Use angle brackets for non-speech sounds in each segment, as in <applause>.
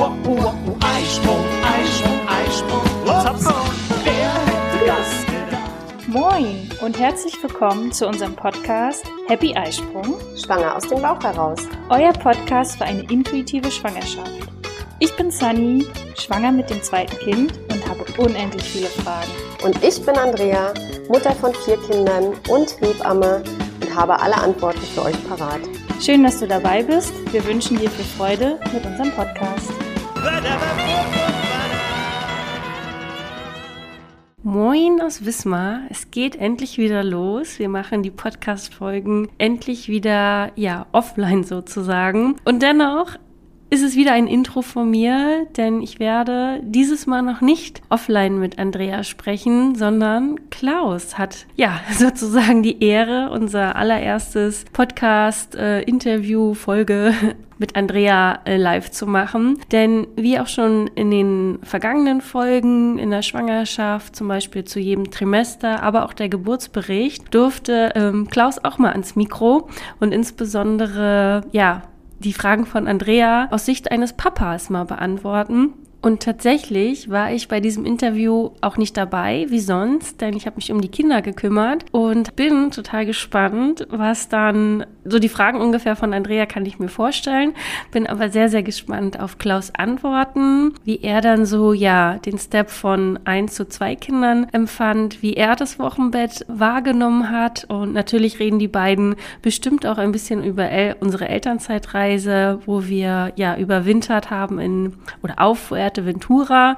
uh, uh, uh, Eisprung, Eisprung, Eisprung. Wer hätte das gedacht? Moin und herzlich willkommen zu unserem Podcast Happy Eisprung, Schwanger aus dem Bauch heraus. euer Podcast für eine intuitive Schwangerschaft. Ich bin Sunny, schwanger mit dem zweiten Kind und habe unendlich viele Fragen. Und ich bin Andrea, Mutter von vier Kindern und Hebamme und habe alle Antworten für euch parat. Schön, dass du dabei bist. Wir wünschen dir viel Freude mit unserem Podcast. Moin aus Wismar. Es geht endlich wieder los. Wir machen die Podcast-Folgen endlich wieder, ja, offline sozusagen. Und dennoch ist es wieder ein Intro von mir, denn ich werde dieses Mal noch nicht offline mit Andrea sprechen, sondern Klaus hat ja <laughs> sozusagen die Ehre, unser allererstes Podcast-Interview-Folge <laughs> mit Andrea äh, live zu machen. Denn wie auch schon in den vergangenen Folgen in der Schwangerschaft, zum Beispiel zu jedem Trimester, aber auch der Geburtsbericht, durfte ähm, Klaus auch mal ans Mikro und insbesondere, ja, die Fragen von Andrea aus Sicht eines Papas mal beantworten. Und tatsächlich war ich bei diesem Interview auch nicht dabei, wie sonst, denn ich habe mich um die Kinder gekümmert und bin total gespannt, was dann, so die Fragen ungefähr von Andrea kann ich mir vorstellen, bin aber sehr, sehr gespannt auf Klaus Antworten, wie er dann so, ja, den Step von eins zu zwei Kindern empfand, wie er das Wochenbett wahrgenommen hat und natürlich reden die beiden bestimmt auch ein bisschen über El unsere Elternzeitreise, wo wir ja überwintert haben in, oder auf Fuerteventura.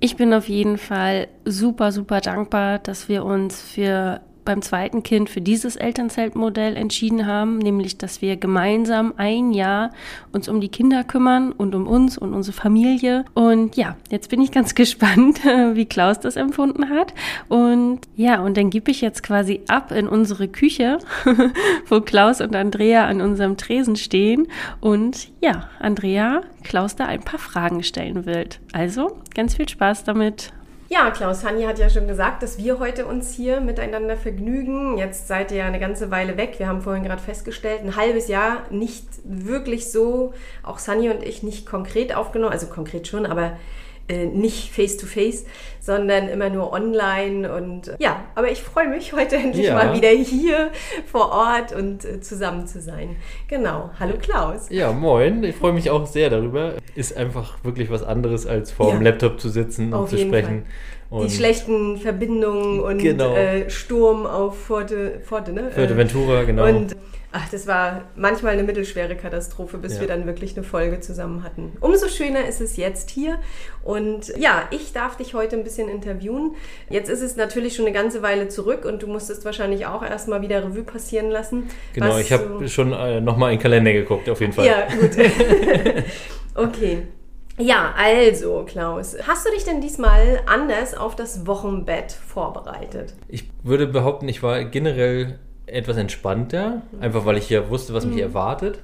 Ich bin auf jeden Fall super, super dankbar, dass wir uns für beim zweiten Kind für dieses Elternzeltmodell entschieden haben, nämlich dass wir gemeinsam ein Jahr uns um die Kinder kümmern und um uns und unsere Familie. Und ja, jetzt bin ich ganz <laughs> gespannt, wie Klaus das empfunden hat. Und ja, und dann gebe ich jetzt quasi ab in unsere Küche, <laughs> wo Klaus und Andrea an unserem Tresen stehen. Und ja, Andrea, Klaus da ein paar Fragen stellen will. Also ganz viel Spaß damit. Ja, Klaus Hanni hat ja schon gesagt, dass wir heute uns hier miteinander vergnügen. Jetzt seid ihr ja eine ganze Weile weg. Wir haben vorhin gerade festgestellt, ein halbes Jahr nicht wirklich so, auch Sunny und ich nicht konkret aufgenommen, also konkret schon, aber äh, nicht face to face, sondern immer nur online. Und äh, ja, aber ich freue mich heute <laughs> endlich Ja. mal wieder hier vor Ort und äh, zusammen zu sein. Genau. Hallo Klaus. Ja, moin. Ich freue mich auch sehr darüber. Ist einfach wirklich was anderes, als vor dem Ja. Laptop zu sitzen und Auf zu sprechen. Die Und schlechten Verbindungen und Genau. äh, Sturm auf Forte, Forte ne? Fuerteventura, Äh, genau. Und ach, das war manchmal eine mittelschwere Katastrophe, bis Ja. wir dann wirklich eine Folge zusammen hatten. Umso schöner ist es jetzt hier. Und ja, ich darf dich heute ein bisschen interviewen. Jetzt ist es natürlich schon eine ganze Weile zurück und du musstest wahrscheinlich auch erstmal wieder Revue passieren lassen. genau, ich habe so- schon äh, nochmal in den Kalender geguckt, auf jeden Fall. ja, gut. <laughs> <laughs> okay. Ja, also, Klaus, hast du dich denn diesmal anders auf das Wochenbett vorbereitet? Ich würde behaupten, ich war generell etwas entspannter, einfach weil ich ja wusste, was mich erwartet.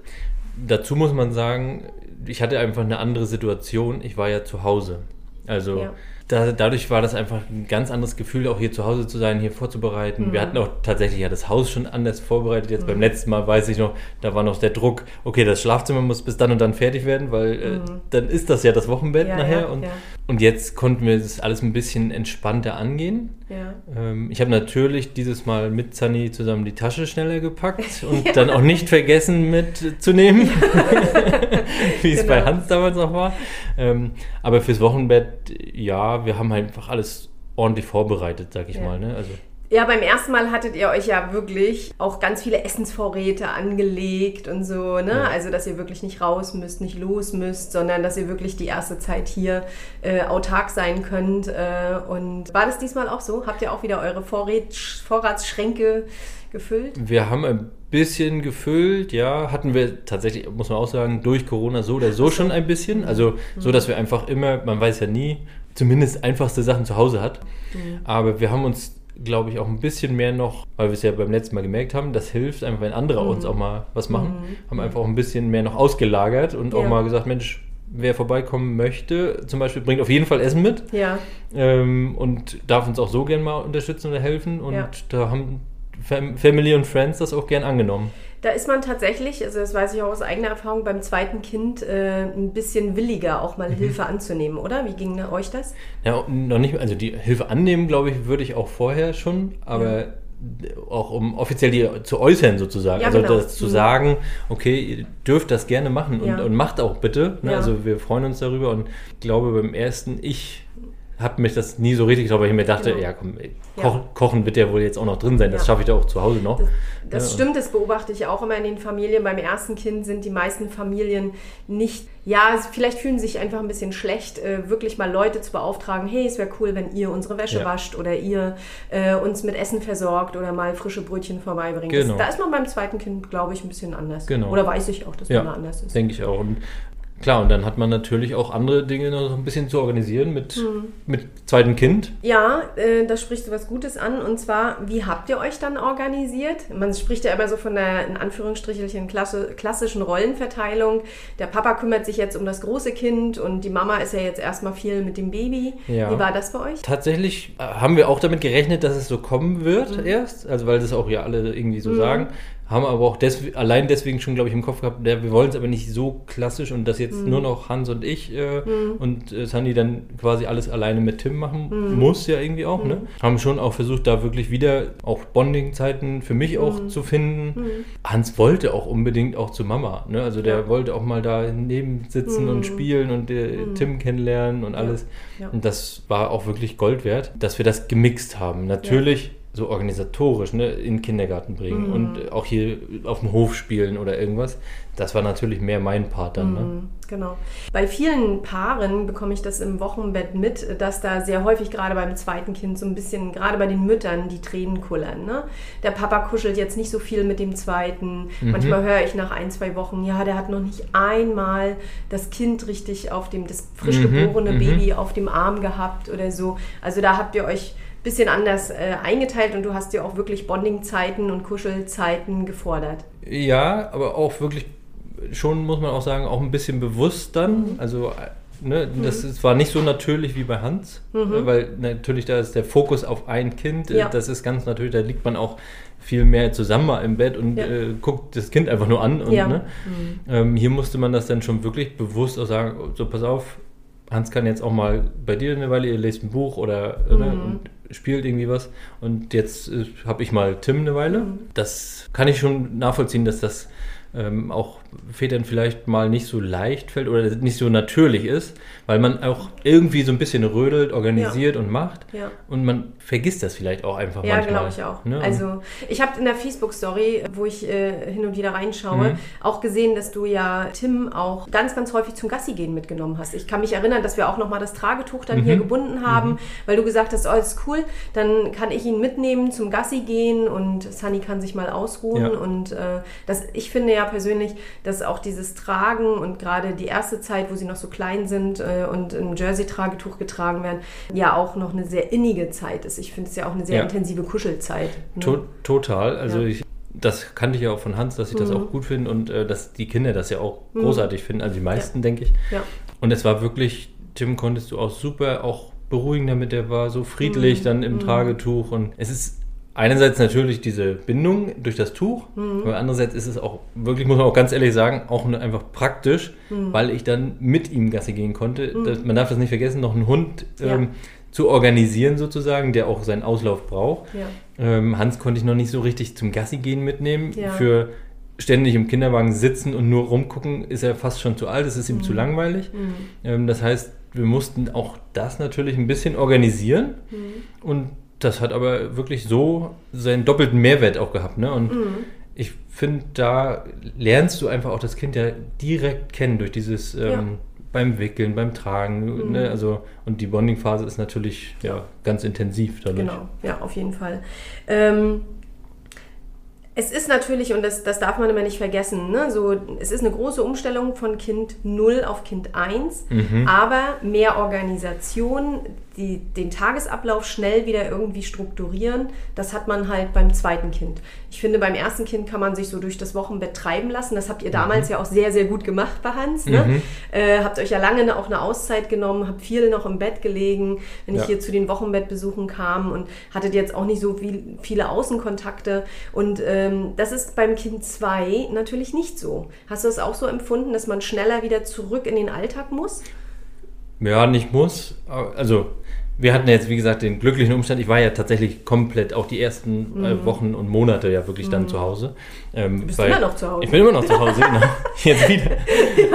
Dazu muss man sagen, ich hatte einfach eine andere Situation. Ich war ja zu Hause. Also Ja. da, dadurch war das einfach ein ganz anderes Gefühl, auch hier zu Hause zu sein, hier vorzubereiten. Wir hatten auch tatsächlich ja das Haus schon anders vorbereitet. Jetzt beim letzten Mal weiß ich noch, da war noch der Druck, okay, das Schlafzimmer muss bis dann und dann fertig werden, weil äh, dann ist das ja das Wochenbett Ja, nachher. ja, und. Und jetzt konnten wir das alles ein bisschen entspannter angehen. Ja. Ähm, ich habe natürlich dieses Mal mit Sunny zusammen die Tasche schneller gepackt <laughs> und dann auch nicht vergessen mitzunehmen, <laughs> wie es bei Genau. Hans damals noch war. Ähm, aber fürs Wochenbett, ja, wir haben halt einfach alles ordentlich vorbereitet, sag ich Ja. mal. Ne? Also, Ja, beim ersten Mal hattet ihr euch ja wirklich auch ganz viele Essensvorräte angelegt und so, ne? Ja. Also, dass ihr wirklich nicht raus müsst, nicht los müsst, sondern dass ihr wirklich die erste Zeit hier äh, autark sein könnt. Äh, und war das diesmal auch so? Habt ihr auch wieder eure Vorrät Vorratsschränke gefüllt? wir haben ein bisschen gefüllt, ja, hatten wir tatsächlich, muss man auch sagen, durch Corona so oder so schon ein bisschen. Also so, dass wir einfach immer, man weiß ja nie, zumindest einfachste Sachen zu Hause hat. Aber wir haben uns, glaube ich, auch ein bisschen mehr noch, weil wir es ja beim letzten Mal gemerkt haben, das hilft einfach, wenn andere uns auch mal was machen, haben einfach auch ein bisschen mehr noch ausgelagert und auch Ja. mal gesagt, Mensch, wer vorbeikommen möchte, zum Beispiel, bringt auf jeden Fall Essen mit Ja, ähm, und darf uns auch so gern mal unterstützen oder helfen. Und Ja. da haben Fam Family und Friends das auch gern angenommen. Da ist man tatsächlich, also das weiß ich auch aus eigener Erfahrung, beim zweiten Kind äh, ein bisschen williger, auch Mhm. mal Hilfe anzunehmen, oder? Wie ging euch das? Ja, noch nicht, also die Hilfe annehmen, glaube ich, würde ich auch vorher schon, aber auch um offiziell die zu äußern sozusagen. Ja, also genau. das zu Mhm. sagen, okay, ihr dürft das gerne machen und, Ja. und macht auch bitte. Ne? Ja. Also wir freuen uns darüber und ich glaube beim ersten, ich habe mich das nie so richtig getraut, weil ich mir dachte, Genau. ja komm, ey, Ja. Kochen, wird ja wohl jetzt auch noch drin sein, das Ja. schaffe ich da auch zu Hause noch. Das, das Ja. stimmt, das beobachte ich auch immer in den Familien. Beim ersten Kind sind die meisten Familien nicht, ja, vielleicht fühlen sie sich einfach ein bisschen schlecht, äh, wirklich mal Leute zu beauftragen, hey, es wäre cool, wenn ihr unsere Wäsche Ja. wascht oder ihr äh, uns mit Essen versorgt oder mal frische Brötchen vorbeibringt. Genau. Das, da ist man beim zweiten Kind, glaube ich, ein bisschen anders. Genau. Oder weiß ich auch, dass Ja, man da anders ist. denke ich auch. Und klar, und dann hat man natürlich auch andere Dinge noch so ein bisschen zu organisieren mit, Hm. mit zweitem Kind. Ja, äh, da sprichst du was Gutes an. Und zwar, wie habt ihr euch dann organisiert? Man spricht ja immer so von der, in Anführungsstrichelchen, klassischen Rollenverteilung. Der Papa kümmert sich jetzt um das große Kind und die Mama ist ja jetzt erstmal viel mit dem Baby. Ja. Wie war das bei euch? Tatsächlich äh, haben wir auch damit gerechnet, dass es so kommen wird Mhm. erst, also weil das auch ja alle irgendwie so sagen, haben aber auch des, allein deswegen schon, glaube ich, im Kopf gehabt, der, wir wollen es aber nicht so klassisch und dass jetzt Mhm. nur noch Hans und ich äh, und äh, Sandy dann quasi alles alleine mit Tim machen Mhm. muss ja irgendwie auch, ne? Haben schon auch versucht, da wirklich wieder auch Bonding-Zeiten für mich auch Mhm. zu finden. Hans wollte auch unbedingt auch zu Mama, ne? Also der Ja. wollte auch mal da neben sitzen und spielen und äh, Tim kennenlernen und alles. Ja. Und das war auch wirklich Gold wert, dass wir das gemixt haben. Natürlich so organisatorisch, ne, in den Kindergarten bringen Mhm. und auch hier auf dem Hof spielen oder irgendwas. Das war natürlich mehr mein Part dann. Ne? Mhm, Genau. Bei vielen Paaren bekomme ich das im Wochenbett mit, dass da sehr häufig gerade beim zweiten Kind so ein bisschen, gerade bei den Müttern, die Tränen kullern. Ne? Der Papa kuschelt jetzt nicht so viel mit dem zweiten. Mhm. Manchmal höre ich nach ein, zwei Wochen, ja, der hat noch nicht einmal das Kind richtig auf dem, das frisch Mhm, geborene mhm. Baby auf dem Arm gehabt oder so. Also da habt ihr euch bisschen anders äh, eingeteilt und du hast dir auch wirklich Bonding-Zeiten und Kuschelzeiten gefordert. Ja, aber auch wirklich schon, muss man auch sagen, auch ein bisschen bewusst dann. Mhm. Also, äh, ne, das ist, war nicht so natürlich wie bei Hans, äh, weil natürlich da ist der Fokus auf ein Kind. äh, Mhm. Ja. Das ist ganz natürlich, da liegt man auch viel mehr zusammen im Bett und Ja. äh, guckt das Kind einfach nur an. Und, Ja. Mhm. ne, ähm, hier musste man das dann schon wirklich bewusst auch sagen, so pass auf, Hans kann jetzt auch mal bei dir eine Weile, ihr lest ein Buch oder äh, ne, Mhm. und spielt irgendwie was und jetzt äh, habe ich mal Tim eine Weile. Das kann ich schon nachvollziehen, dass das ähm, auch Vätern vielleicht mal nicht so leicht fällt oder nicht so natürlich ist, weil man auch irgendwie so ein bisschen rödelt, organisiert und macht Ja. und man vergisst das vielleicht auch einfach Ja, manchmal. glaube ich auch. ne? Also ich habe in der Facebook-Story, wo ich äh, hin und wieder reinschaue, Mhm. auch gesehen, dass du ja Tim auch ganz, ganz häufig zum Gassi gehen mitgenommen hast. Ich kann mich erinnern, dass wir auch nochmal das Tragetuch dann Mhm. hier gebunden haben, weil du gesagt hast, oh, ist cool, dann kann ich ihn mitnehmen zum Gassi gehen und Sunny kann sich mal ausruhen. Ja. Und äh, das, ich finde ja persönlich, dass auch dieses Tragen und gerade die erste Zeit, wo sie noch so klein sind äh, und ein Jersey-Tragetuch getragen werden, ja auch noch eine sehr innige Zeit ist. Ich finde es ja auch eine sehr Ja. intensive Kuschelzeit. ne? To total. Also Ja. ich, das kannte ich ja auch von Hans, dass ich das Mhm. auch gut finde und äh, dass die Kinder das ja auch großartig finden. Also die meisten, denke ich. Ja. Und es war wirklich, Tim konntest du auch super auch beruhigen damit, der war so friedlich dann im Tragetuch und es ist einerseits natürlich diese Bindung durch das Tuch, aber andererseits ist es auch wirklich, muss man auch ganz ehrlich sagen, auch nur einfach praktisch, weil ich dann mit ihm Gassi gehen konnte. Das, man darf das nicht vergessen, noch einen Hund Ja. ähm, zu organisieren sozusagen, der auch seinen Auslauf braucht. Ja. Ähm, Hans konnte ich noch nicht so richtig zum Gassi gehen mitnehmen. Ja. Für ständig im Kinderwagen sitzen und nur rumgucken, ist er fast schon zu alt, es ist ihm Mhm. zu langweilig. Ähm, das heißt, wir mussten auch das natürlich ein bisschen organisieren Mhm. und das hat aber wirklich so seinen doppelten Mehrwert auch gehabt. Ne? Und Mhm. ich finde, da lernst du einfach auch das Kind ja direkt kennen durch dieses ähm, Ja. beim Wickeln, beim Tragen. Mhm. Ne? Also, und die Bonding-Phase ist natürlich ja, ganz intensiv dadurch. Genau, ja, auf jeden Fall. Ähm, es ist natürlich, und das, das darf man immer nicht vergessen, ne, so, es ist eine große Umstellung von Kind 0 auf Kind 1, Mhm. aber mehr Organisation, die, den Tagesablauf schnell wieder irgendwie strukturieren, das hat man halt beim zweiten Kind. Ich finde, beim ersten Kind kann man sich so durch das Wochenbett treiben lassen. Das habt ihr damals ja auch sehr, sehr gut gemacht bei Hans. Ne? Mhm. Äh, habt euch ja lange auch eine Auszeit genommen, habt viel noch im Bett gelegen, wenn ich Ja. hier zu den Wochenbettbesuchen kam und hattet jetzt auch nicht so viel, viele Außenkontakte. Und äh, Ähm, das ist beim Kind 2 natürlich nicht so. Hast du das auch so empfunden, dass man schneller wieder zurück in den Alltag muss? Ja, nicht muss. Also wir hatten jetzt, wie gesagt, den glücklichen Umstand, ich war ja tatsächlich komplett auch die ersten äh, Wochen und Monate ja wirklich dann zu Hause. Ähm, Du bist weil- immer noch zu Hause. Ich bin immer noch zu Hause, <laughs> genau. Jetzt wieder.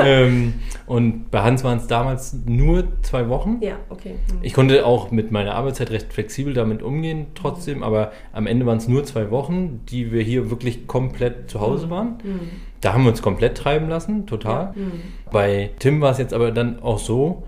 ähm, und bei Hans waren es damals nur zwei Wochen. Ja, okay. Hm. Ich konnte auch mit meiner Arbeitszeit recht flexibel damit umgehen, trotzdem, aber am Ende waren es nur zwei Wochen, die wir hier wirklich komplett zu Hause waren. Da haben wir uns komplett treiben lassen, total. Bei Tim war es jetzt aber dann auch so,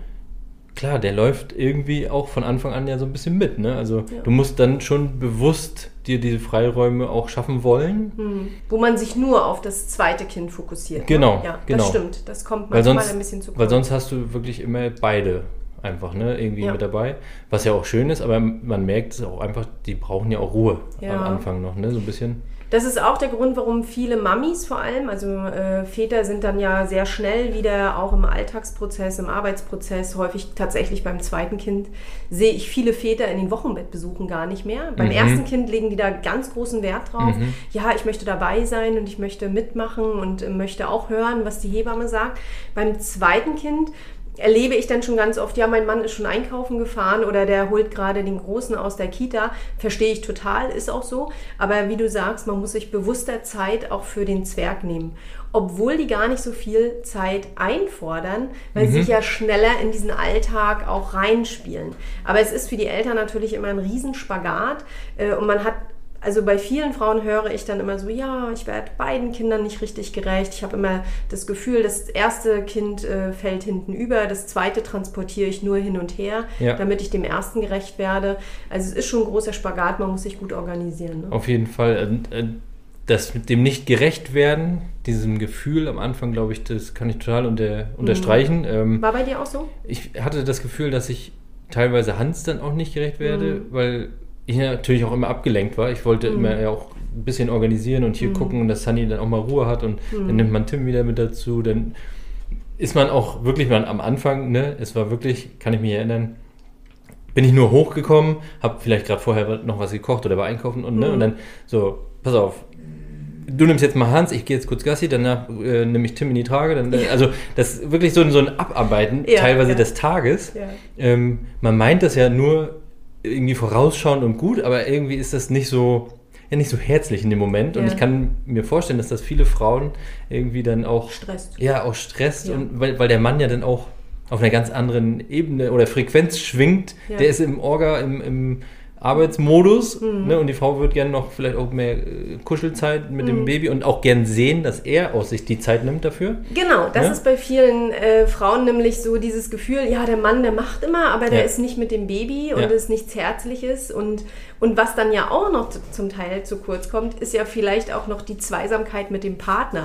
klar, der läuft irgendwie auch von Anfang an ja so ein bisschen mit. Ne? Also du musst dann schon bewusst dir diese Freiräume auch schaffen wollen. Hm. Wo man sich nur auf das zweite Kind fokussiert. ne? Genau, Ja, genau. das stimmt. Das kommt manchmal sonst, ein bisschen zu kurz. weil sonst hast du wirklich immer beide einfach ne, irgendwie Ja. mit dabei. Was ja auch schön ist, aber man merkt es auch einfach, die brauchen ja auch Ruhe Ja. am Anfang noch, ne? So ein bisschen. Das ist auch der Grund, warum viele Mamis vor allem, also äh, Väter sind dann ja sehr schnell wieder auch im Alltagsprozess, im Arbeitsprozess, häufig tatsächlich beim zweiten Kind, sehe ich viele Väter in den Wochenbettbesuchen gar nicht mehr. Beim Mhm. ersten Kind legen die da ganz großen Wert drauf. Ja, ich möchte dabei sein und ich möchte mitmachen und möchte auch hören, was die Hebamme sagt. Beim zweiten Kind erlebe ich dann schon ganz oft, ja, mein Mann ist schon einkaufen gefahren oder der holt gerade den Großen aus der Kita. Verstehe ich total, ist auch so. Aber wie du sagst, man muss sich bewusster Zeit auch für den Zwerg nehmen. Obwohl die gar nicht so viel Zeit einfordern, weil sie sich ja schneller in diesen Alltag auch reinspielen. Aber es ist für die Eltern natürlich immer ein Riesenspagat äh, und man hat also bei vielen Frauen höre ich dann immer so, ja, ich werde beiden Kindern nicht richtig gerecht. Ich habe immer das Gefühl, das erste Kind äh, fällt hinten über, das zweite transportiere ich nur hin und her, Ja. damit ich dem ersten gerecht werde. Also es ist schon ein großer Spagat, man muss sich gut organisieren. Ne? Auf jeden Fall. Und, äh, Das mit dem nicht gerecht werden, diesem Gefühl am Anfang, glaube ich, das kann ich total unter, unterstreichen. Ähm, War bei dir auch so? ich hatte das Gefühl, dass ich teilweise Hans dann auch nicht gerecht werde, weil ich natürlich auch immer abgelenkt war. Ich wollte immer ja auch ein bisschen organisieren und hier gucken, dass Sunny dann auch mal Ruhe hat und dann nimmt man Tim wieder mit dazu. Dann ist man auch wirklich mal am Anfang, ne, es war wirklich, kann ich mich erinnern, bin ich nur hochgekommen, habe vielleicht gerade vorher noch was gekocht oder war einkaufen und, ne, und dann so, pass auf, du nimmst jetzt mal Hans, ich gehe jetzt kurz Gassi, danach äh, nehme ich Tim in die Trage. Dann, äh, also das ist wirklich so, ein- so ein Abarbeiten Ja, teilweise ja. des Tages. Ja. Ähm, man meint das ja nur irgendwie vorausschauend und gut, aber irgendwie ist das nicht so, ja, nicht so herzlich in dem Moment. Und Ja. ich kann mir vorstellen, dass das viele Frauen irgendwie dann auch Stresst. ja, auch stresst Ja. und weil, weil der Mann ja dann auch auf einer ganz anderen Ebene oder Frequenz schwingt. Der ist im Orga, im, im Arbeitsmodus Mhm. ne, und die Frau wird gerne noch vielleicht auch mehr äh, Kuschelzeit mit Mhm. dem Baby und auch gern sehen, dass er aus sich die Zeit nimmt dafür. Genau, das Ja? ist bei vielen äh, Frauen nämlich so dieses Gefühl, ja, der Mann, der macht immer, aber der Ja. ist nicht mit dem Baby und Ja. ist nichts Herzliches. Und, und was dann ja auch noch zu- zum Teil zu kurz kommt, ist ja vielleicht auch noch die Zweisamkeit mit dem Partner.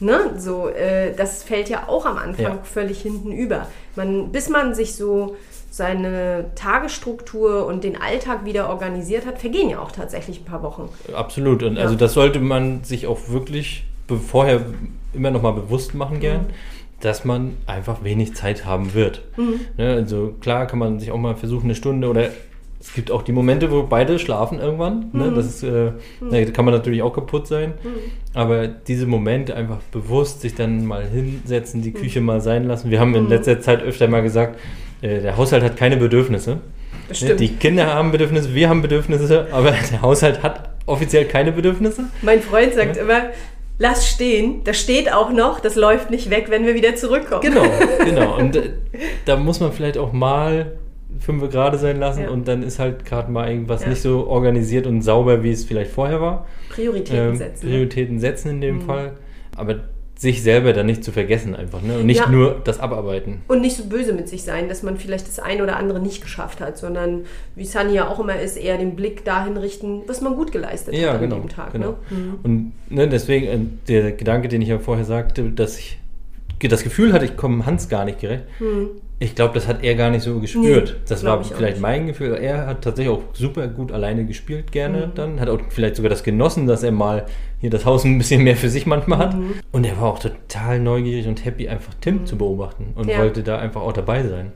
Ne? So, äh, das fällt ja auch am Anfang Ja. völlig hinten über. Man, bis man sich so seine Tagesstruktur und den Alltag wieder organisiert hat, vergehen ja auch tatsächlich ein paar Wochen. Absolut. Und Ja. also das sollte man sich auch wirklich vorher immer noch mal bewusst machen gern, Mhm. dass man einfach wenig Zeit haben wird. Mhm. Ne, also klar kann man sich auch mal versuchen, eine Stunde oder es gibt auch die Momente, wo beide schlafen irgendwann. Mhm. Ne? Das ist, äh, ne, da kann man natürlich auch kaputt sein. Aber diese Momente einfach bewusst sich dann mal hinsetzen, Mhm. die Küche mal sein lassen. Wir haben in letzter Zeit öfter mal gesagt, der Haushalt hat keine Bedürfnisse. Stimmt. Die Kinder haben Bedürfnisse, wir haben Bedürfnisse, aber <laughs> der Haushalt hat offiziell keine Bedürfnisse. Mein Freund sagt immer, lass stehen, das steht auch noch, das läuft nicht weg, wenn wir wieder zurückkommen. Genau, <laughs> genau. Und äh, da muss man vielleicht auch mal fünf gerade sein lassen Ja. und dann ist halt gerade mal irgendwas Ja. nicht so organisiert und sauber, wie es vielleicht vorher war. Prioritäten Ähm, setzen. ne? Prioritäten setzen in dem Fall. Aber sich selber dann nicht zu vergessen einfach. Ne? Und nicht Ja. nur das Abarbeiten. Und nicht so böse mit sich sein, dass man vielleicht das eine oder andere nicht geschafft hat, sondern wie Sunny ja auch immer ist, eher den Blick dahin richten, was man gut geleistet Ja, hat an genau. dem Tag. genau. Ne? Mhm. Und ne, deswegen äh, der Gedanke, den ich ja vorher sagte, dass ich das Gefühl hatte, ich komme Hans gar nicht gerecht. Ich glaube, das hat er gar nicht so gespürt. Mhm. Nee, das war vielleicht mein Gefühl. Er hat tatsächlich auch super gut alleine gespielt, gerne Mhm. dann. Hat auch vielleicht sogar das genossen, dass er mal hier das Haus ein bisschen mehr für sich manchmal hat. Mhm. Und er war auch total neugierig und happy, einfach Tim zu beobachten und Ja. wollte da einfach auch dabei sein.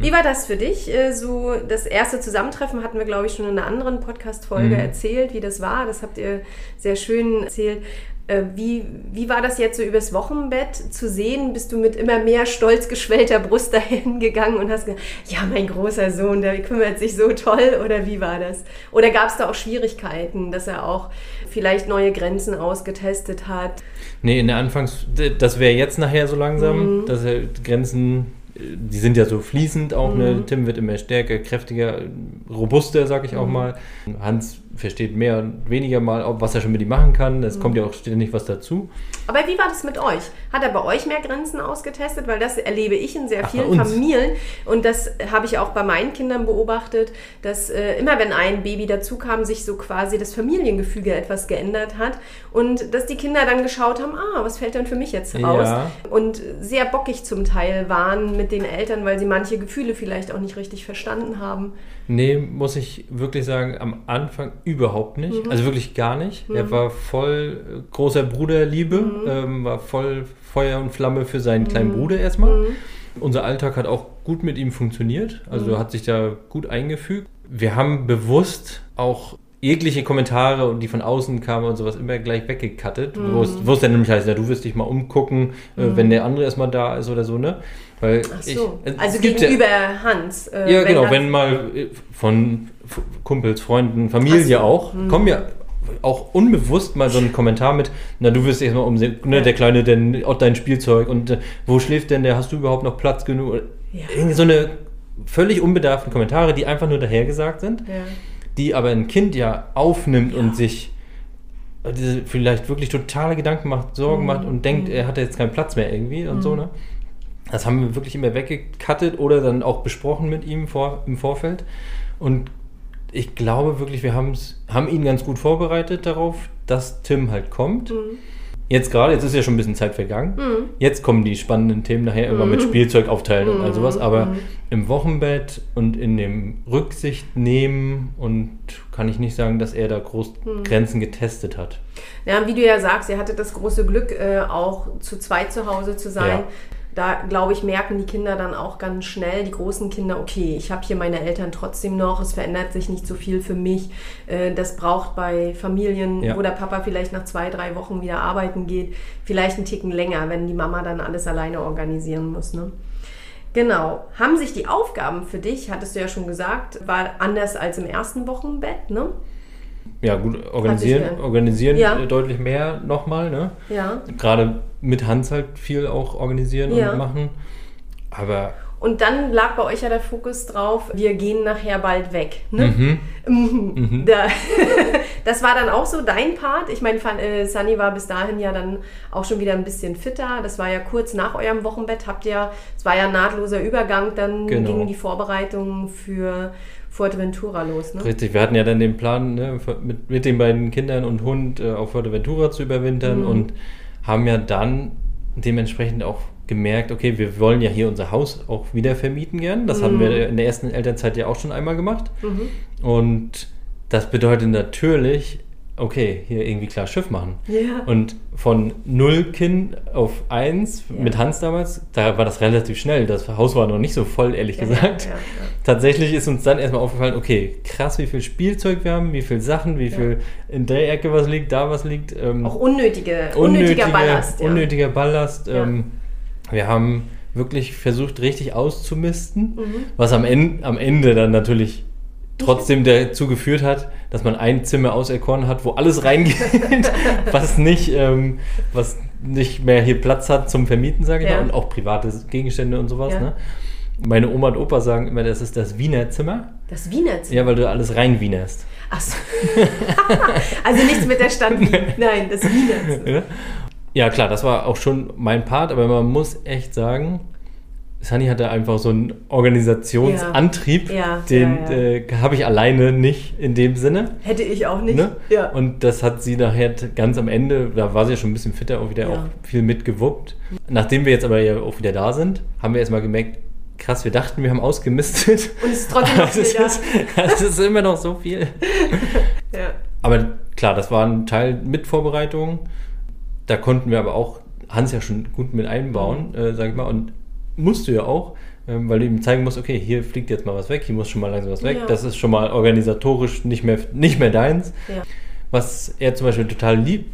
Wie war das für dich? Äh, So das erste Zusammentreffen hatten wir, glaube ich, schon in einer anderen Podcast-Folge Mhm. erzählt, wie das war. Das habt ihr sehr schön erzählt. Äh, Wie, wie war das jetzt so übers Wochenbett zu sehen? Bist du mit immer mehr stolz geschwellter Brust <laughs> dahin gegangen und hast gesagt, ja, mein großer Sohn, der kümmert sich so toll? Oder wie war das? Oder gab es da auch Schwierigkeiten, dass er auch vielleicht neue Grenzen ausgetestet hat? Nee, in der Anfangs, das wäre jetzt nachher so langsam, Mhm. dass er Grenzen, äh, die sind ja so fließend auch, Mhm. ne? Tim wird immer stärker, kräftiger, robuster, sag ich auch Mhm. mal. Hans versteht mehr und weniger mal, ob- was er schon mit ihm machen kann. Mhm. Es kommt ja auch ständig was dazu. Aber wie war das mit euch? Hat er bei euch mehr Grenzen ausgetestet? Weil das erlebe ich in sehr Ach, vielen. Familien und das habe ich auch bei meinen Kindern beobachtet, dass äh, immer wenn ein Baby dazu kam, sich so quasi das Familiengefüge etwas geändert hat und dass die Kinder dann geschaut haben, ah, was fällt denn für mich jetzt raus? Ja. Und sehr bockig zum Teil waren mit den Eltern, weil sie manche Gefühle vielleicht auch nicht richtig verstanden haben. Nee, muss ich wirklich sagen, am Anfang überhaupt nicht. Mhm. Also wirklich gar nicht. Er war voll äh, großer Bruderliebe, Mhm. ähm, war voll Feuer und Flamme für seinen kleinen Bruder erstmal. Mhm. Unser Alltag hat auch gut mit ihm funktioniert, also Mhm. hat sich da gut eingefügt. Wir haben bewusst auch jegliche Kommentare, die von außen kamen und sowas, immer gleich weggekattet, wo, es, wo es dann nämlich heißt, ja, du wirst dich mal umgucken, äh, wenn der andere erstmal da ist oder so, ne? Weil Ach so. ich, also gegenüber ja, Hans. äh, ja, genau, wenn mal äh, von Kumpels, Freunden, Familie so. auch, kommen ja auch unbewusst mal so ein Kommentar mit, na du wirst erstmal umsehen, ne, der Kleine, denn auch dein Spielzeug und äh, wo schläft denn der, hast du überhaupt noch Platz genug? Ja. Irgendwie so eine völlig unbedarften Kommentare, die einfach nur dahergesagt sind, Ja. Die aber ein Kind ja aufnimmt und sich äh, vielleicht wirklich totale Gedanken macht, Sorgen macht und denkt, er hat jetzt keinen Platz mehr irgendwie und so, ne? Das haben wir wirklich immer weggekattet oder dann auch besprochen mit ihm vor, im Vorfeld. Und ich glaube wirklich, wir haben ihn ganz gut vorbereitet darauf, dass Tim halt kommt. Jetzt gerade, jetzt ist ja schon ein bisschen Zeit vergangen. Jetzt kommen die spannenden Themen nachher irgendwann mit Spielzeug aufteilen und all sowas. Aber im Wochenbett und in dem Rücksicht nehmen und kann ich nicht sagen, dass er da groß Grenzen getestet hat. Ja, wie du ja sagst, ihr hattet das große Glück, äh, auch zu zweit zu Hause zu sein. Ja. Da, glaube ich, merken die Kinder dann auch ganz schnell, die großen Kinder, okay, ich habe hier meine Eltern trotzdem noch, es verändert sich nicht so viel für mich. Äh, das braucht bei Familien, Ja. wo der Papa vielleicht nach zwei, drei Wochen wieder arbeiten geht, vielleicht einen Ticken länger, wenn die Mama dann alles alleine organisieren muss. Ne? Genau. Haben sich die Aufgaben für dich, hattest du ja schon gesagt, war anders als im ersten Wochenbett, ne? Ja, gut, organisieren, organisieren Ja. äh, deutlich mehr nochmal, ne? Ja. Gerade mit Hans halt viel auch organisieren Ja. und machen. Aber Und dann lag bei euch ja der Fokus drauf, wir gehen nachher bald weg. Ne? Mhm. Da, <laughs> das war dann auch so dein Part. Ich meine, äh, Sunny war bis dahin ja dann auch schon wieder ein bisschen fitter. Das war ja kurz nach eurem Wochenbett. Habt ihr, es war ja ein nahtloser Übergang, dann Genau. gingen die Vorbereitungen für Fuerteventura los. Ne? richtig, wir hatten ja dann den Plan, ne, mit, mit den beiden Kindern und Hund äh, auf Fuerteventura zu überwintern Mhm. und haben ja dann dementsprechend auch gemerkt, okay, wir wollen ja hier unser Haus auch wieder vermieten gern. Das haben Mhm. wir in der ersten Elternzeit ja auch schon einmal gemacht. Und das bedeutet natürlich, okay, hier irgendwie klar Schiff machen. Ja. Und von null Kind auf eins Ja. mit Hans damals, da war das relativ schnell. Das Haus war noch nicht so voll, ehrlich Ja, gesagt. Tatsächlich ist uns dann erstmal aufgefallen, okay, krass, wie viel Spielzeug wir haben, wie viel Sachen, wie viel in der Ecke was liegt, da was liegt. Ähm, Auch unnötige, unnötiger Ballast. Ja. Unnötiger Ballast. Ähm, wir haben wirklich versucht, richtig auszumisten, Mhm. was am Ende, am Ende dann natürlich trotzdem dazu geführt hat, dass man ein Zimmer auserkoren hat, wo alles reingeht, <laughs> was nicht, ähm, was nicht mehr hier Platz hat zum Vermieten, sage ich Ja. mal, und auch private Gegenstände und sowas. Ja. Ne? Meine Oma und Opa sagen immer, das ist das Wiener Zimmer. Das Wiener Zimmer. Ja, weil du alles reinwienerst. Ach so. <laughs> also nichts mit der Stadt Wien. <laughs> Nein, das Wiener Zimmer. Ja? Ja, klar, das war auch schon mein Part, aber man muss echt sagen, Sunny hatte einfach so einen Organisationsantrieb, Ja, den ja, ja. Äh, habe ich alleine nicht in dem Sinne. Hätte ich auch nicht. Ne? Ja. Und das hat sie nachher ganz am Ende, da war sie ja schon ein bisschen fitter, auch wieder Ja. auch viel mitgewuppt. Nachdem wir jetzt aber ja auch wieder da sind, haben wir erstmal gemerkt, krass, wir dachten, wir haben ausgemistet. Und es ist trotzdem noch <laughs> viel da. ist, es ist immer noch so viel. <laughs> Ja. Aber klar, das war ein Teil mit Vorbereitung. Da konnten wir aber auch Hans ja schon gut mit einbauen, Mhm. äh, sag ich mal. Und musste ja auch, ähm, weil du ihm zeigen musst, okay, hier fliegt jetzt mal was weg, hier muss schon mal langsam was weg. Ja. Das ist schon mal organisatorisch nicht mehr, nicht mehr deins. Ja. Was er zum Beispiel total lieb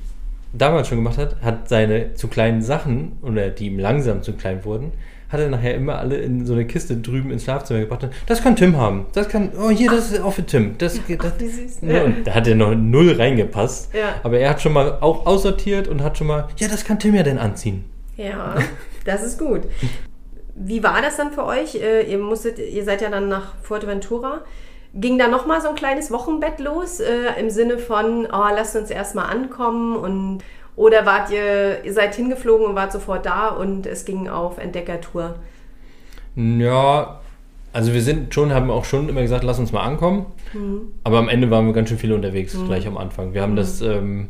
damals schon gemacht hat, hat seine zu kleinen Sachen, oder die ihm langsam zu klein wurden, hat er nachher immer alle in so eine Kiste drüben ins Schlafzimmer gebracht. Das kann Tim haben. Das kann, oh hier, das ist auch für Tim. Das, das, wie süß. ja, und da hat er noch null reingepasst. Ja. Aber er hat schon mal auch aussortiert und hat schon mal, ja, das kann Tim ja denn anziehen. Ja, das ist gut. Wie war das dann für euch? Äh, Ihr musstet, ihr seid ja dann nach Fuerteventura. Ging da nochmal so ein kleines Wochenbett los äh, im Sinne von, oh, lasst uns erstmal ankommen und oder wart ihr, ihr seid hingeflogen und wart sofort da und es ging auf Entdeckertour? Ja, also wir sind schon, haben auch schon immer gesagt, lass uns mal ankommen. Aber am Ende waren wir ganz schön viele unterwegs, gleich am Anfang. Wir haben das ähm,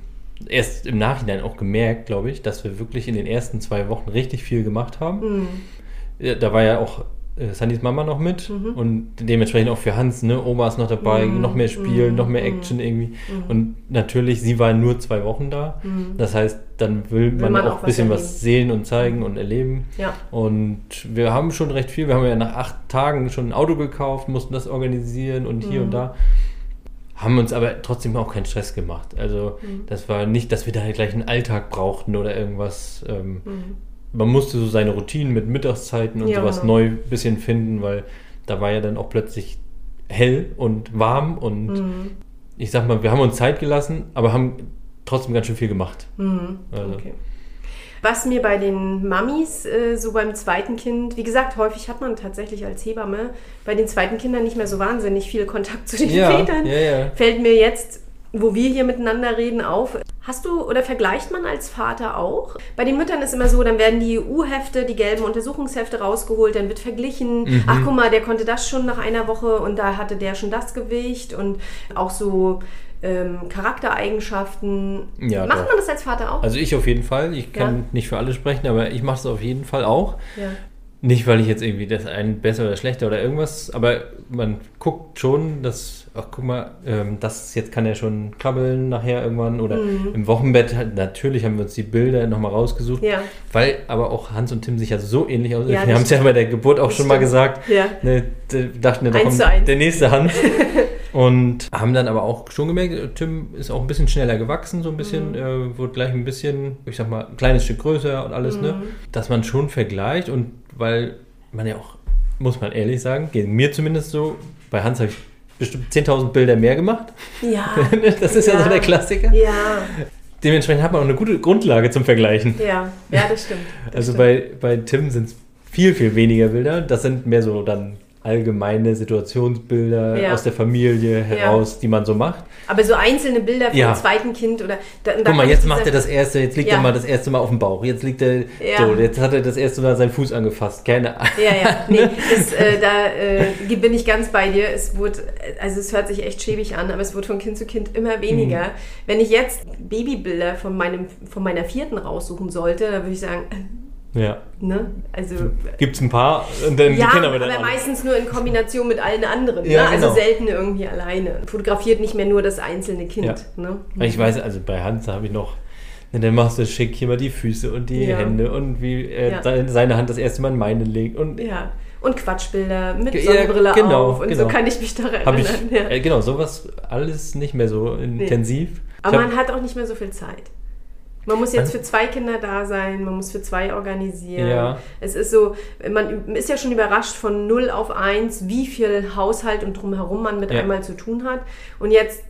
erst im Nachhinein auch gemerkt, glaube ich, dass wir wirklich in den ersten zwei Wochen richtig viel gemacht haben. Ja, da war ja auch äh, Sandys Mama noch mit und dementsprechend auch für Hans, ne, Oma ist noch dabei, noch mehr Spielen, noch mehr Action irgendwie. Und natürlich, sie war nur zwei Wochen da. Das heißt, dann will, man, man auch ein bisschen erleben. was sehen und zeigen und erleben. Ja. Und wir haben schon recht viel. Wir haben ja nach acht Tagen schon ein Auto gekauft, mussten das organisieren und hier und da. Haben uns aber trotzdem auch keinen Stress gemacht. Also das war nicht, dass wir da gleich einen Alltag brauchten oder irgendwas. Ähm, Man musste so seine Routinen mit Mittagszeiten und Ja, sowas genau. neu ein bisschen finden, weil da war ja dann auch plötzlich hell und warm und ich sag mal, wir haben uns Zeit gelassen, aber haben trotzdem ganz schön viel gemacht. Also, Okay. Was mir bei den Mamis äh, so beim zweiten Kind, wie gesagt, häufig hat man tatsächlich als Hebamme bei den zweiten Kindern nicht mehr so wahnsinnig viel Kontakt zu den Ja, Vätern. ja, ja. Fällt mir jetzt, wo wir hier miteinander reden, auf. Hast du oder vergleicht man als Vater auch? Bei den Müttern ist immer so, dann werden die U-Hefte, die gelben Untersuchungshefte rausgeholt, dann wird verglichen. Mhm. Ach guck mal, der konnte das schon nach einer Woche und da hatte der schon das Gewicht und auch so ähm, Charaktereigenschaften. Ja, Macht doch. man das als Vater auch? Also ich auf jeden Fall. Ich kann Ja. nicht für alle sprechen, aber ich mache es auf jeden Fall auch. ja. Nicht, weil ich jetzt irgendwie das einen besser oder schlechter oder irgendwas, aber man guckt schon, dass, ach guck mal, ähm, das jetzt kann er schon krabbeln nachher irgendwann oder Mhm. im Wochenbett. halt- Natürlich haben wir uns die Bilder nochmal rausgesucht, Ja. weil aber auch Hans und Tim sich ja so ähnlich aussehen. Ja, wir haben es ja bei der Geburt auch schon mal stimmt. gesagt. Ja. Ne, dachten, ja, da kommt der nächste Hans. <laughs> Und haben dann aber auch schon gemerkt, Tim ist auch ein bisschen schneller gewachsen, so ein bisschen, Mhm. äh, wurde gleich ein bisschen, ich sag mal, ein kleines Stück größer und alles, Mhm. ne? Dass man schon vergleicht und weil man ja auch, muss man ehrlich sagen, geht mir zumindest so, bei Hans habe ich bestimmt 10.000 Bilder mehr gemacht. Ja. <laughs> das ist ja, Ja. so der Klassiker. Ja, Dementsprechend hat man auch eine gute Grundlage zum Vergleichen. ja, ja, das stimmt. Das also stimmt. bei, bei Tim sind es viel, viel weniger Bilder. Das sind mehr so dann allgemeine Situationsbilder Ja. aus der Familie heraus, die man so macht. Aber so einzelne Bilder vom Ja. zweiten Kind oder. Da, da Guck mal, jetzt macht er das erste, jetzt liegt Ja. er mal das erste Mal auf dem Bauch. Jetzt liegt er, Ja. so, jetzt hat er das erste Mal seinen Fuß angefasst. Keine Ahnung. Ja, ja, nee, <laughs> das, äh, da äh, bin ich ganz bei dir. Es wurde, also es hört sich echt schäbig an, aber es wird von Kind zu Kind immer weniger. Mhm. Wenn ich jetzt Babybilder von, meinem, von meiner vierten raussuchen sollte, dann würde ich sagen, Ja. ne, also... Gibt es ein paar und dann Ja, die kennen aber, aber dann alle. meistens nur in Kombination mit allen anderen. Ja, ne? Also genau. selten irgendwie alleine. Fotografiert nicht mehr nur das einzelne Kind. Ja. Ne? Ich weiß, also bei Hans habe ich noch, na, dann machst du schick hier mal die Füße und die Ja. Hände und wie äh, Ja. seine- Hand das erste Mal in meine legt. Und Ja. Und Quatschbilder mit Ja, Sonnenbrille genau, auf. Und genau. so kann ich mich daran ich, erinnern. ja. äh, genau, sowas alles nicht mehr so intensiv. Aber Ich hab- man hat auch nicht mehr so viel Zeit. Man muss jetzt für zwei Kinder da sein, man muss für zwei organisieren. Ja. Es ist so, man ist ja schon überrascht von 0 auf 1, wie viel Haushalt und drumherum man mit Ja. einmal zu tun hat. Und jetzt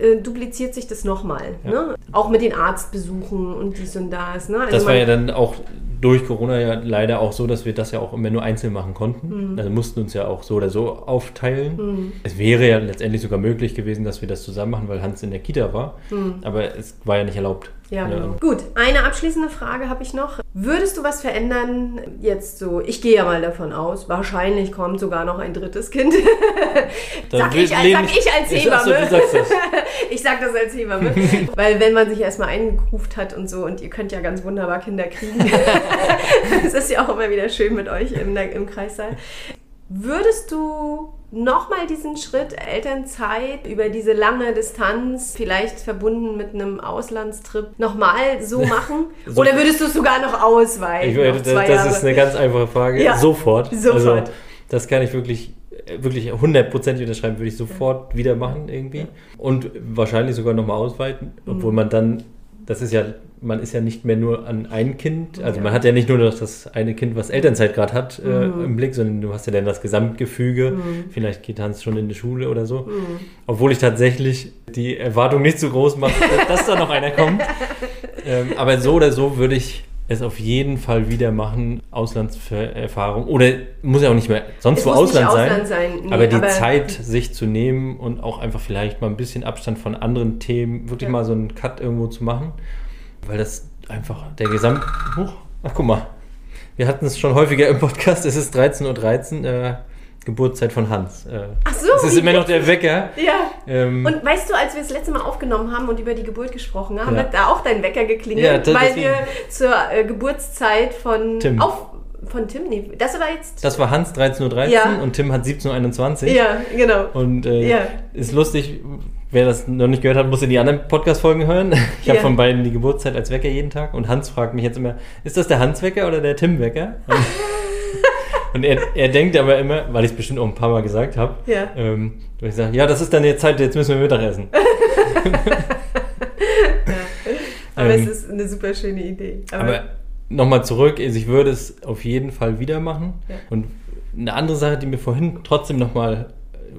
äh, dupliziert sich das nochmal. Ja. Ne? Auch mit den Arztbesuchen und dies und das. Ne? Also das war ja dann auch durch Corona ja leider auch so, dass wir das ja auch immer nur einzeln machen konnten. Mhm. Also mussten uns ja auch so oder so aufteilen. Es wäre ja letztendlich sogar möglich gewesen, dass wir das zusammen machen, weil Hans in der Kita war. Aber es war ja nicht erlaubt. Ja, genau. Gut, eine abschließende Frage habe ich noch. Würdest du was verändern jetzt so? Ich gehe ja mal davon aus, wahrscheinlich kommt sogar noch ein drittes Kind. <laughs> Sag, ich, als- sag ich als Ich- Hebamme. sagst das. <laughs> ich sag das als Hebamme. <laughs> Weil wenn man sich erstmal eingegruft hat und so, und ihr könnt ja ganz wunderbar Kinder kriegen. Es ist ja auch immer wieder schön mit euch im, im Kreissaal. Würdest du nochmal diesen Schritt Elternzeit über diese lange Distanz, vielleicht verbunden mit einem Auslandstrip, nochmal so <laughs> machen? So- Oder würdest du es sogar noch ausweiten? Ich zwei das Jahre? ist eine ganz einfache Frage. Ja, Sofort. <laughs> sofort. Also, das kann ich wirklich, wirklich hundertprozentig unterschreiben, würde ich sofort wieder machen irgendwie. Und wahrscheinlich sogar nochmal ausweiten, Mhm. obwohl man dann, das ist ja, man ist ja nicht mehr nur an ein Kind, also Ja. man hat ja nicht nur noch das eine Kind, was Elternzeit gerade hat, äh, Mhm. im Blick, sondern du hast ja dann das Gesamtgefüge. Vielleicht geht Hans schon in die Schule oder so. Obwohl ich tatsächlich die Erwartung nicht so groß mache, <laughs> dass da noch einer kommt. Ähm, aber so oder so würde ich es auf jeden Fall wieder machen, Auslandserfahrung. Oder muss ja auch nicht mehr sonst Es wo Ausland, Ausland sein. sein, nee, aber die aber- Zeit sich zu nehmen und auch einfach vielleicht mal ein bisschen Abstand von anderen Themen, wirklich Ja. mal so einen Cut irgendwo zu machen. Weil das einfach der Gesamt. Huch, ach guck mal. Wir hatten es schon häufiger im Podcast. Es ist 13.13 Uhr, äh, Geburtszeit von Hans. Äh, Ach so, Es ist immer noch der Wecker. Ja. Ähm, Und weißt du, als wir das letzte Mal aufgenommen haben und über die Geburt gesprochen haben, Ja. hat da auch dein Wecker geklingelt, Ja, das- weil deswegen. wir zur äh, Geburtszeit von Tim. Auf, von Tim, nee, das war jetzt. das war Hans 13.13 Uhr Ja. und Tim hat 17.21 Uhr. ja, genau. Und äh, Ja. ist lustig, wer das noch nicht gehört hat, muss in die anderen Podcast-Folgen hören. <laughs> Ich habe Ja. von beiden die Geburtszeit als Wecker jeden Tag und Hans fragt mich jetzt immer, ist das der Hans-Wecker oder der Tim-Wecker? Und, <laughs> und er, er denkt aber immer, weil ich es bestimmt auch ein paar Mal gesagt habe, Ja. ähm, wo ich sage, ja, das ist dann jetzt Zeit, jetzt müssen wir Mittagessen. <laughs> Aber Ähm, es ist eine super schöne Idee. Aber, Aber nochmal zurück, also ich würde es auf jeden Fall wieder machen. Ja. Und eine andere Sache, die mir vorhin trotzdem nochmal,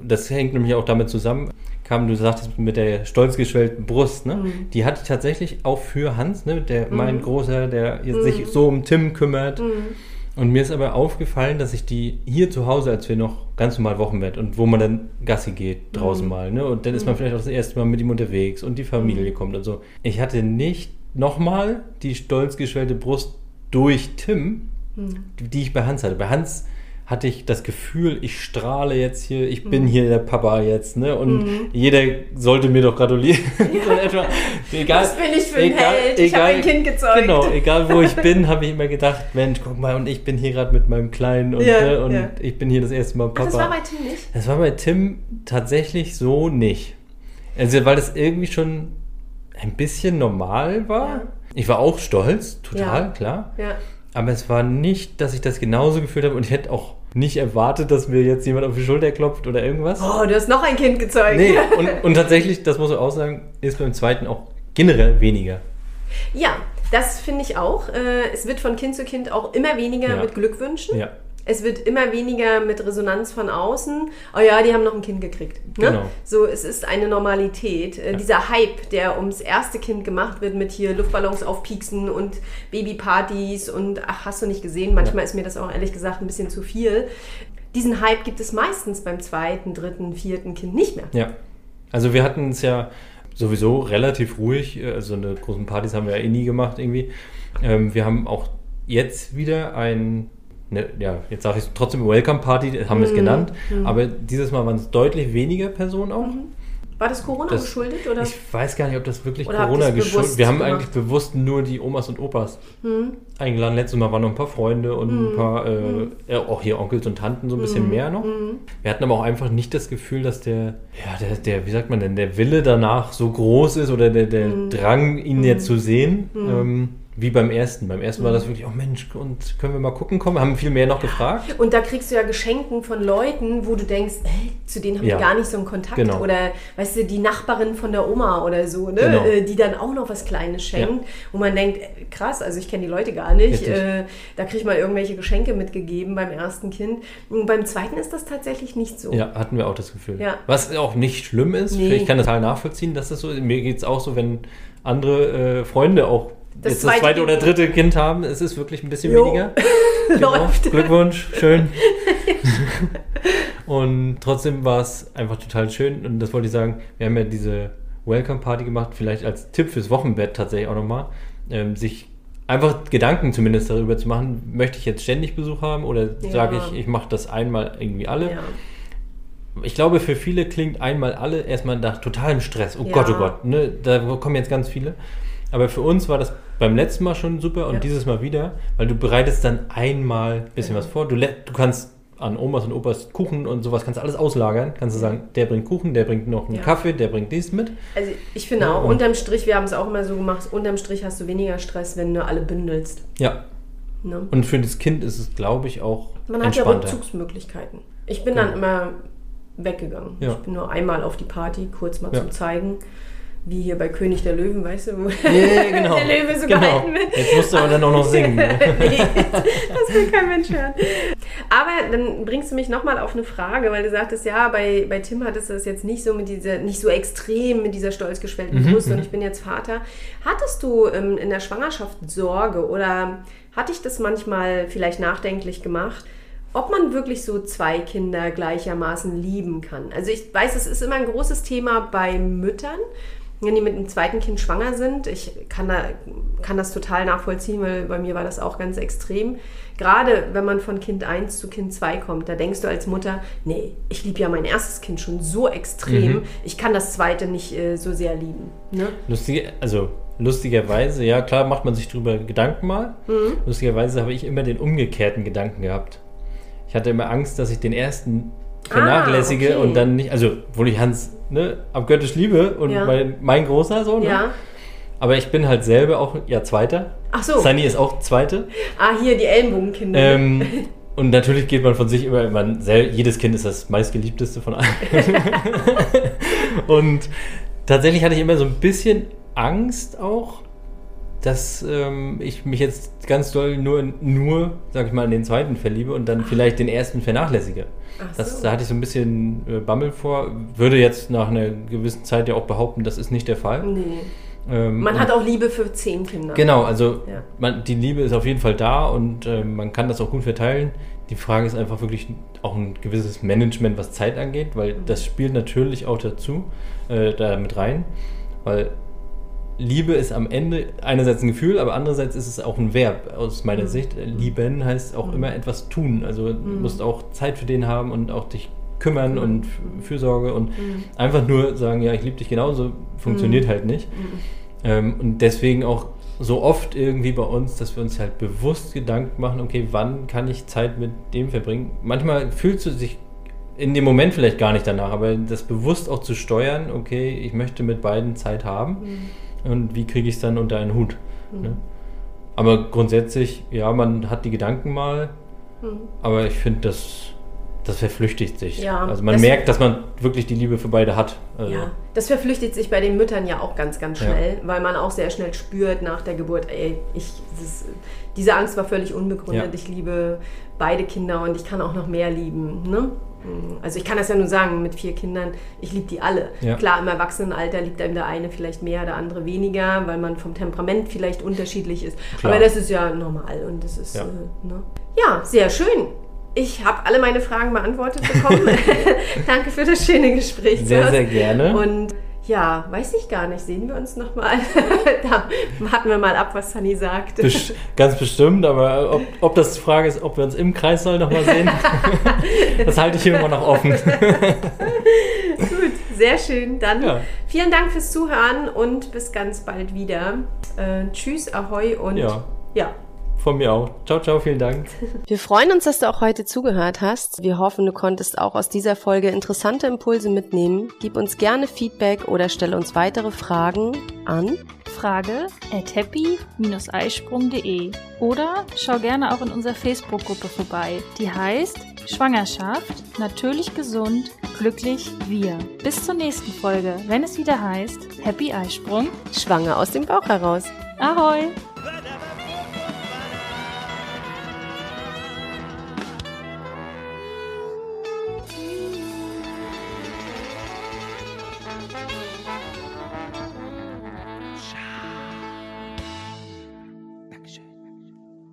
das hängt nämlich auch damit zusammen, kam, du sagtest mit der stolz geschwellten Brust, ne? Mhm. Die hatte ich tatsächlich auch für Hans, ne? Der mein Großer, der jetzt sich so um Tim kümmert. Mhm. Und mir ist aber aufgefallen, dass ich die hier zu Hause, als wir noch ganz normal Wochenbett und wo man dann Gassi geht, draußen mal, ne? Und dann ist man vielleicht auch das erste Mal mit ihm unterwegs und die Familie kommt und so. Ich hatte nicht nochmal die stolz geschwellte Brust durch Tim, die, die ich bei Hans hatte. Bei Hans hatte ich das Gefühl, ich strahle jetzt hier, ich bin hier der Papa jetzt, ne? Und jeder sollte mir doch gratulieren. <laughs> etwa. Egal, Was bin ich für ein Held? Ich habe ein Kind gezeugt. Genau, egal wo ich bin, habe ich immer gedacht, Mensch, guck mal, und ich bin hier gerade mit meinem Kleinen und, Ja, ne, und ja. ich bin hier das erste Mal Ach, Papa. das war bei Tim nicht? Das war bei Tim tatsächlich so nicht. Also, weil das irgendwie schon ein bisschen normal war. Ja. Ich war auch stolz, total, Ja. klar. Ja. Aber es war nicht, dass ich das genauso gefühlt habe und ich hätte auch nicht erwartet, dass mir jetzt jemand auf die Schulter klopft oder irgendwas. Oh, du hast noch ein Kind gezeugt. Nee, <laughs> und, und tatsächlich, das muss man auch sagen, ist beim zweiten auch generell weniger. Ja, das finde ich auch. Äh, Es wird von Kind zu Kind auch immer weniger Ja. mit Glückwünschen. Ja. Es wird immer weniger mit Resonanz von außen. Oh ja, die haben noch ein Kind gekriegt. Ne? Genau. So, es ist eine Normalität. Äh, Dieser Hype, der ums erste Kind gemacht wird mit hier Luftballons aufpieksen und Babypartys und ach, hast du nicht gesehen. Manchmal ist mir das auch ehrlich gesagt ein bisschen zu viel. Diesen Hype gibt es meistens beim zweiten, dritten, vierten Kind nicht mehr. Ja. Also wir hatten es ja sowieso relativ ruhig. äh, Also eine großen Partys haben wir ja eh nie gemacht irgendwie. Ähm, wir haben auch jetzt wieder ein, ne, ja, jetzt sage ich trotzdem Welcome Party, haben Mhm. wir es genannt. Aber dieses Mal waren es deutlich weniger Personen auch. War das Corona Das- geschuldet? Oder? Ich weiß gar nicht, ob das wirklich Oder Corona geschuldet bewusst Wir haben gemacht? eigentlich bewusst nur die Omas und Opas Hm. eingeladen. Letztes Mal waren noch ein paar Freunde und ein paar, äh, ja, auch hier Onkels und Tanten so ein bisschen mehr noch. Wir hatten aber auch einfach nicht das Gefühl, dass der, ja, der, der, wie sagt man denn, der Wille danach so groß ist oder der, der Drang, ihn jetzt zu sehen. Ähm, wie beim ersten. Beim ersten war das wirklich, oh Mensch, und können wir mal gucken kommen? Haben viel mehr noch gefragt. Und da kriegst du ja Geschenken von Leuten, wo du denkst, ey, zu denen haben Ja. wir gar nicht so einen Kontakt. Genau. Oder, weißt du, die Nachbarin von der Oma oder so, ne? Genau. Äh, die dann auch noch was Kleines schenkt. Wo man denkt, äh, krass, also ich kenne die Leute gar nicht. Äh, da kriegt man irgendwelche Geschenke mitgegeben beim ersten Kind. Und beim zweiten ist das tatsächlich nicht so. Ja, hatten wir auch das Gefühl. Ja. Was auch nicht schlimm ist. Nee. Ich kann das total nachvollziehen, dass das so ist. Mir geht es auch so, wenn andere äh, Freunde auch Das jetzt das zweite oder dritte Kind haben. Es ist wirklich ein bisschen Jo. weniger. <laughs> Genau. Läuft. Glückwunsch, schön. <laughs> und trotzdem war es einfach total schön. Und das wollte ich sagen, wir haben ja diese Welcome Party gemacht, vielleicht als Tipp fürs Wochenbett tatsächlich auch nochmal, ähm, sich einfach Gedanken zumindest darüber zu machen, möchte ich jetzt ständig Besuch haben oder Ja. sage ich, ich mache das einmal irgendwie alle. Ja. Ich glaube, für viele klingt einmal alle erstmal nach totalem Stress. Oh Ja. Gott, oh Gott, ne? da kommen jetzt ganz viele. Aber für uns war das beim letzten Mal schon super und Ja. dieses Mal wieder, weil du bereitest dann einmal ein bisschen was vor. Du, du kannst an Omas und Opas Kuchen und sowas, kannst du alles auslagern. Kannst du sagen, der bringt Kuchen, der bringt noch einen Ja. Kaffee, der bringt dies mit. Also ich finde auch, und- unterm Strich, wir haben es auch immer so gemacht, unterm Strich hast du weniger Stress, wenn du alle bündelst. Ja. Ne? Und für das Kind ist es, glaube ich, auch Man hat ja. Rückzugsmöglichkeiten. Ich bin Genau. dann immer weggegangen. Ja. Ich bin nur einmal auf die Party, kurz mal Ja. zum Zeigen. Wie hier bei König der Löwen, weißt du, wo Ja, <laughs> genau. der Löwe so genau. gehalten wird. Jetzt musst du aber dann auch noch singen. ne? <laughs> nee, das will kein Mensch hören. Aber dann bringst du mich nochmal auf eine Frage, weil du sagtest, ja, bei, bei Tim hattest du das jetzt nicht so mit dieser, nicht so extrem mit dieser stolz geschwellten Mhm, Brust und ich bin jetzt Vater. Hattest du ähm, in der Schwangerschaft Sorge oder hat dich das manchmal vielleicht nachdenklich gemacht? Ob man wirklich so zwei Kinder gleichermaßen lieben kann. Also ich weiß, es ist immer ein großes Thema bei Müttern, wenn die mit einem zweiten Kind schwanger sind. Ich kann, da, kann das total nachvollziehen, weil bei mir war das auch ganz extrem. Gerade wenn man von Kind 1 zu Kind 2 kommt, da denkst du als Mutter, nee, ich liebe ja mein erstes Kind schon so extrem, Mhm. ich kann das zweite nicht äh, so sehr lieben. Ne? Lustige, also lustigerweise, ja klar macht man sich drüber Gedanken mal. Mhm. Lustigerweise habe ich immer den umgekehrten Gedanken gehabt. Ich hatte immer Angst, dass ich den ersten vernachlässige Ah, okay. und dann nicht, also obwohl ich Hans ne, abgöttisch liebe und Ja. mein, mein großer Sohn, ne? Ja. aber ich bin halt selber auch ja Zweiter. Ach so. Sunny ist auch Zweite. Ah, hier die Ellenbogenkinder. Ähm, <laughs> und natürlich geht man von sich immer, man, jedes Kind ist das meistgeliebteste von allen. <laughs> <laughs> und tatsächlich hatte ich immer so ein bisschen Angst auch, dass ähm, ich mich jetzt ganz doll nur, nur, sag ich mal, in den zweiten verliebe und dann vielleicht den ersten vernachlässige. Ach Das, so. da hatte ich so ein bisschen äh, Bammel vor. Würde jetzt nach einer gewissen Zeit ja auch behaupten, das ist nicht der Fall. nee. Ähm, Man hat auch Liebe für zehn Kinder. Genau, also Ja. man, die Liebe ist auf jeden Fall da und ähm, man kann das auch gut verteilen. Die Frage ist einfach wirklich auch ein gewisses Management, was Zeit angeht, weil Mhm. das spielt natürlich auch dazu, äh, da mit rein, weil Liebe ist am Ende einerseits ein Gefühl, aber andererseits ist es auch ein Verb aus meiner Mhm. Sicht. Lieben heißt auch immer etwas tun, also du musst auch Zeit für den haben und auch dich kümmern und Fürsorge und Mhm. einfach nur sagen, ja, ich liebe dich genauso, funktioniert halt nicht. Ähm, und deswegen auch so oft irgendwie bei uns, dass wir uns halt bewusst Gedanken machen, okay, wann kann ich Zeit mit dem verbringen? Manchmal fühlst du dich in dem Moment vielleicht gar nicht danach, aber das bewusst auch zu steuern, okay, ich möchte mit beiden Zeit haben und wie kriege ich es dann unter einen Hut? Ne? Aber grundsätzlich, ja, man hat die Gedanken mal, aber ich finde, das, das verflüchtigt sich. Ja, also man das- merkt, dass man wirklich die Liebe für beide hat. Also, Ja, das verflüchtigt sich bei den Müttern ja auch ganz, ganz Ja. schnell, weil man auch sehr schnell spürt nach der Geburt, ey, ich, das, diese Angst war völlig unbegründet. Ja. Ich liebe beide Kinder und ich kann auch noch mehr lieben. Ne? Also ich kann das ja nur sagen, mit vier Kindern, ich liebe die alle. Ja. Klar, im Erwachsenenalter liebt einem der eine vielleicht mehr, der andere weniger, weil man vom Temperament vielleicht unterschiedlich ist. Klar. Aber das ist ja normal und das ist, Ja. äh, ne? ja, sehr schön. Ich habe alle meine Fragen beantwortet bekommen. <laughs> <laughs> Danke für das schöne Gespräch. Sehr, sehr gerne. Und ja, weiß ich gar nicht. Sehen wir uns nochmal? <laughs> da warten wir mal ab, was Sunny sagt. Best ganz bestimmt, aber ob, ob das die Frage ist, ob wir uns im Kreissaal nochmal sehen, <laughs> das halte ich hier immer noch offen. <laughs> Gut, sehr schön. Dann Ja. vielen Dank fürs Zuhören und bis ganz bald wieder. Äh, tschüss, ahoi und Ja. ja. Von mir auch. Ciao, ciao, vielen Dank. <laughs> Wir freuen uns, dass du auch heute zugehört hast. Wir hoffen, du konntest auch aus dieser Folge interessante Impulse mitnehmen. Gib uns gerne Feedback oder stelle uns weitere Fragen an. Frage at happy-eisprung.de oder schau gerne auch in unserer Facebook-Gruppe vorbei. Die heißt Schwangerschaft, natürlich gesund, glücklich wir. Bis zur nächsten Folge, wenn es wieder heißt Happy Eisprung. Schwanger aus dem Bauch heraus. Ahoi!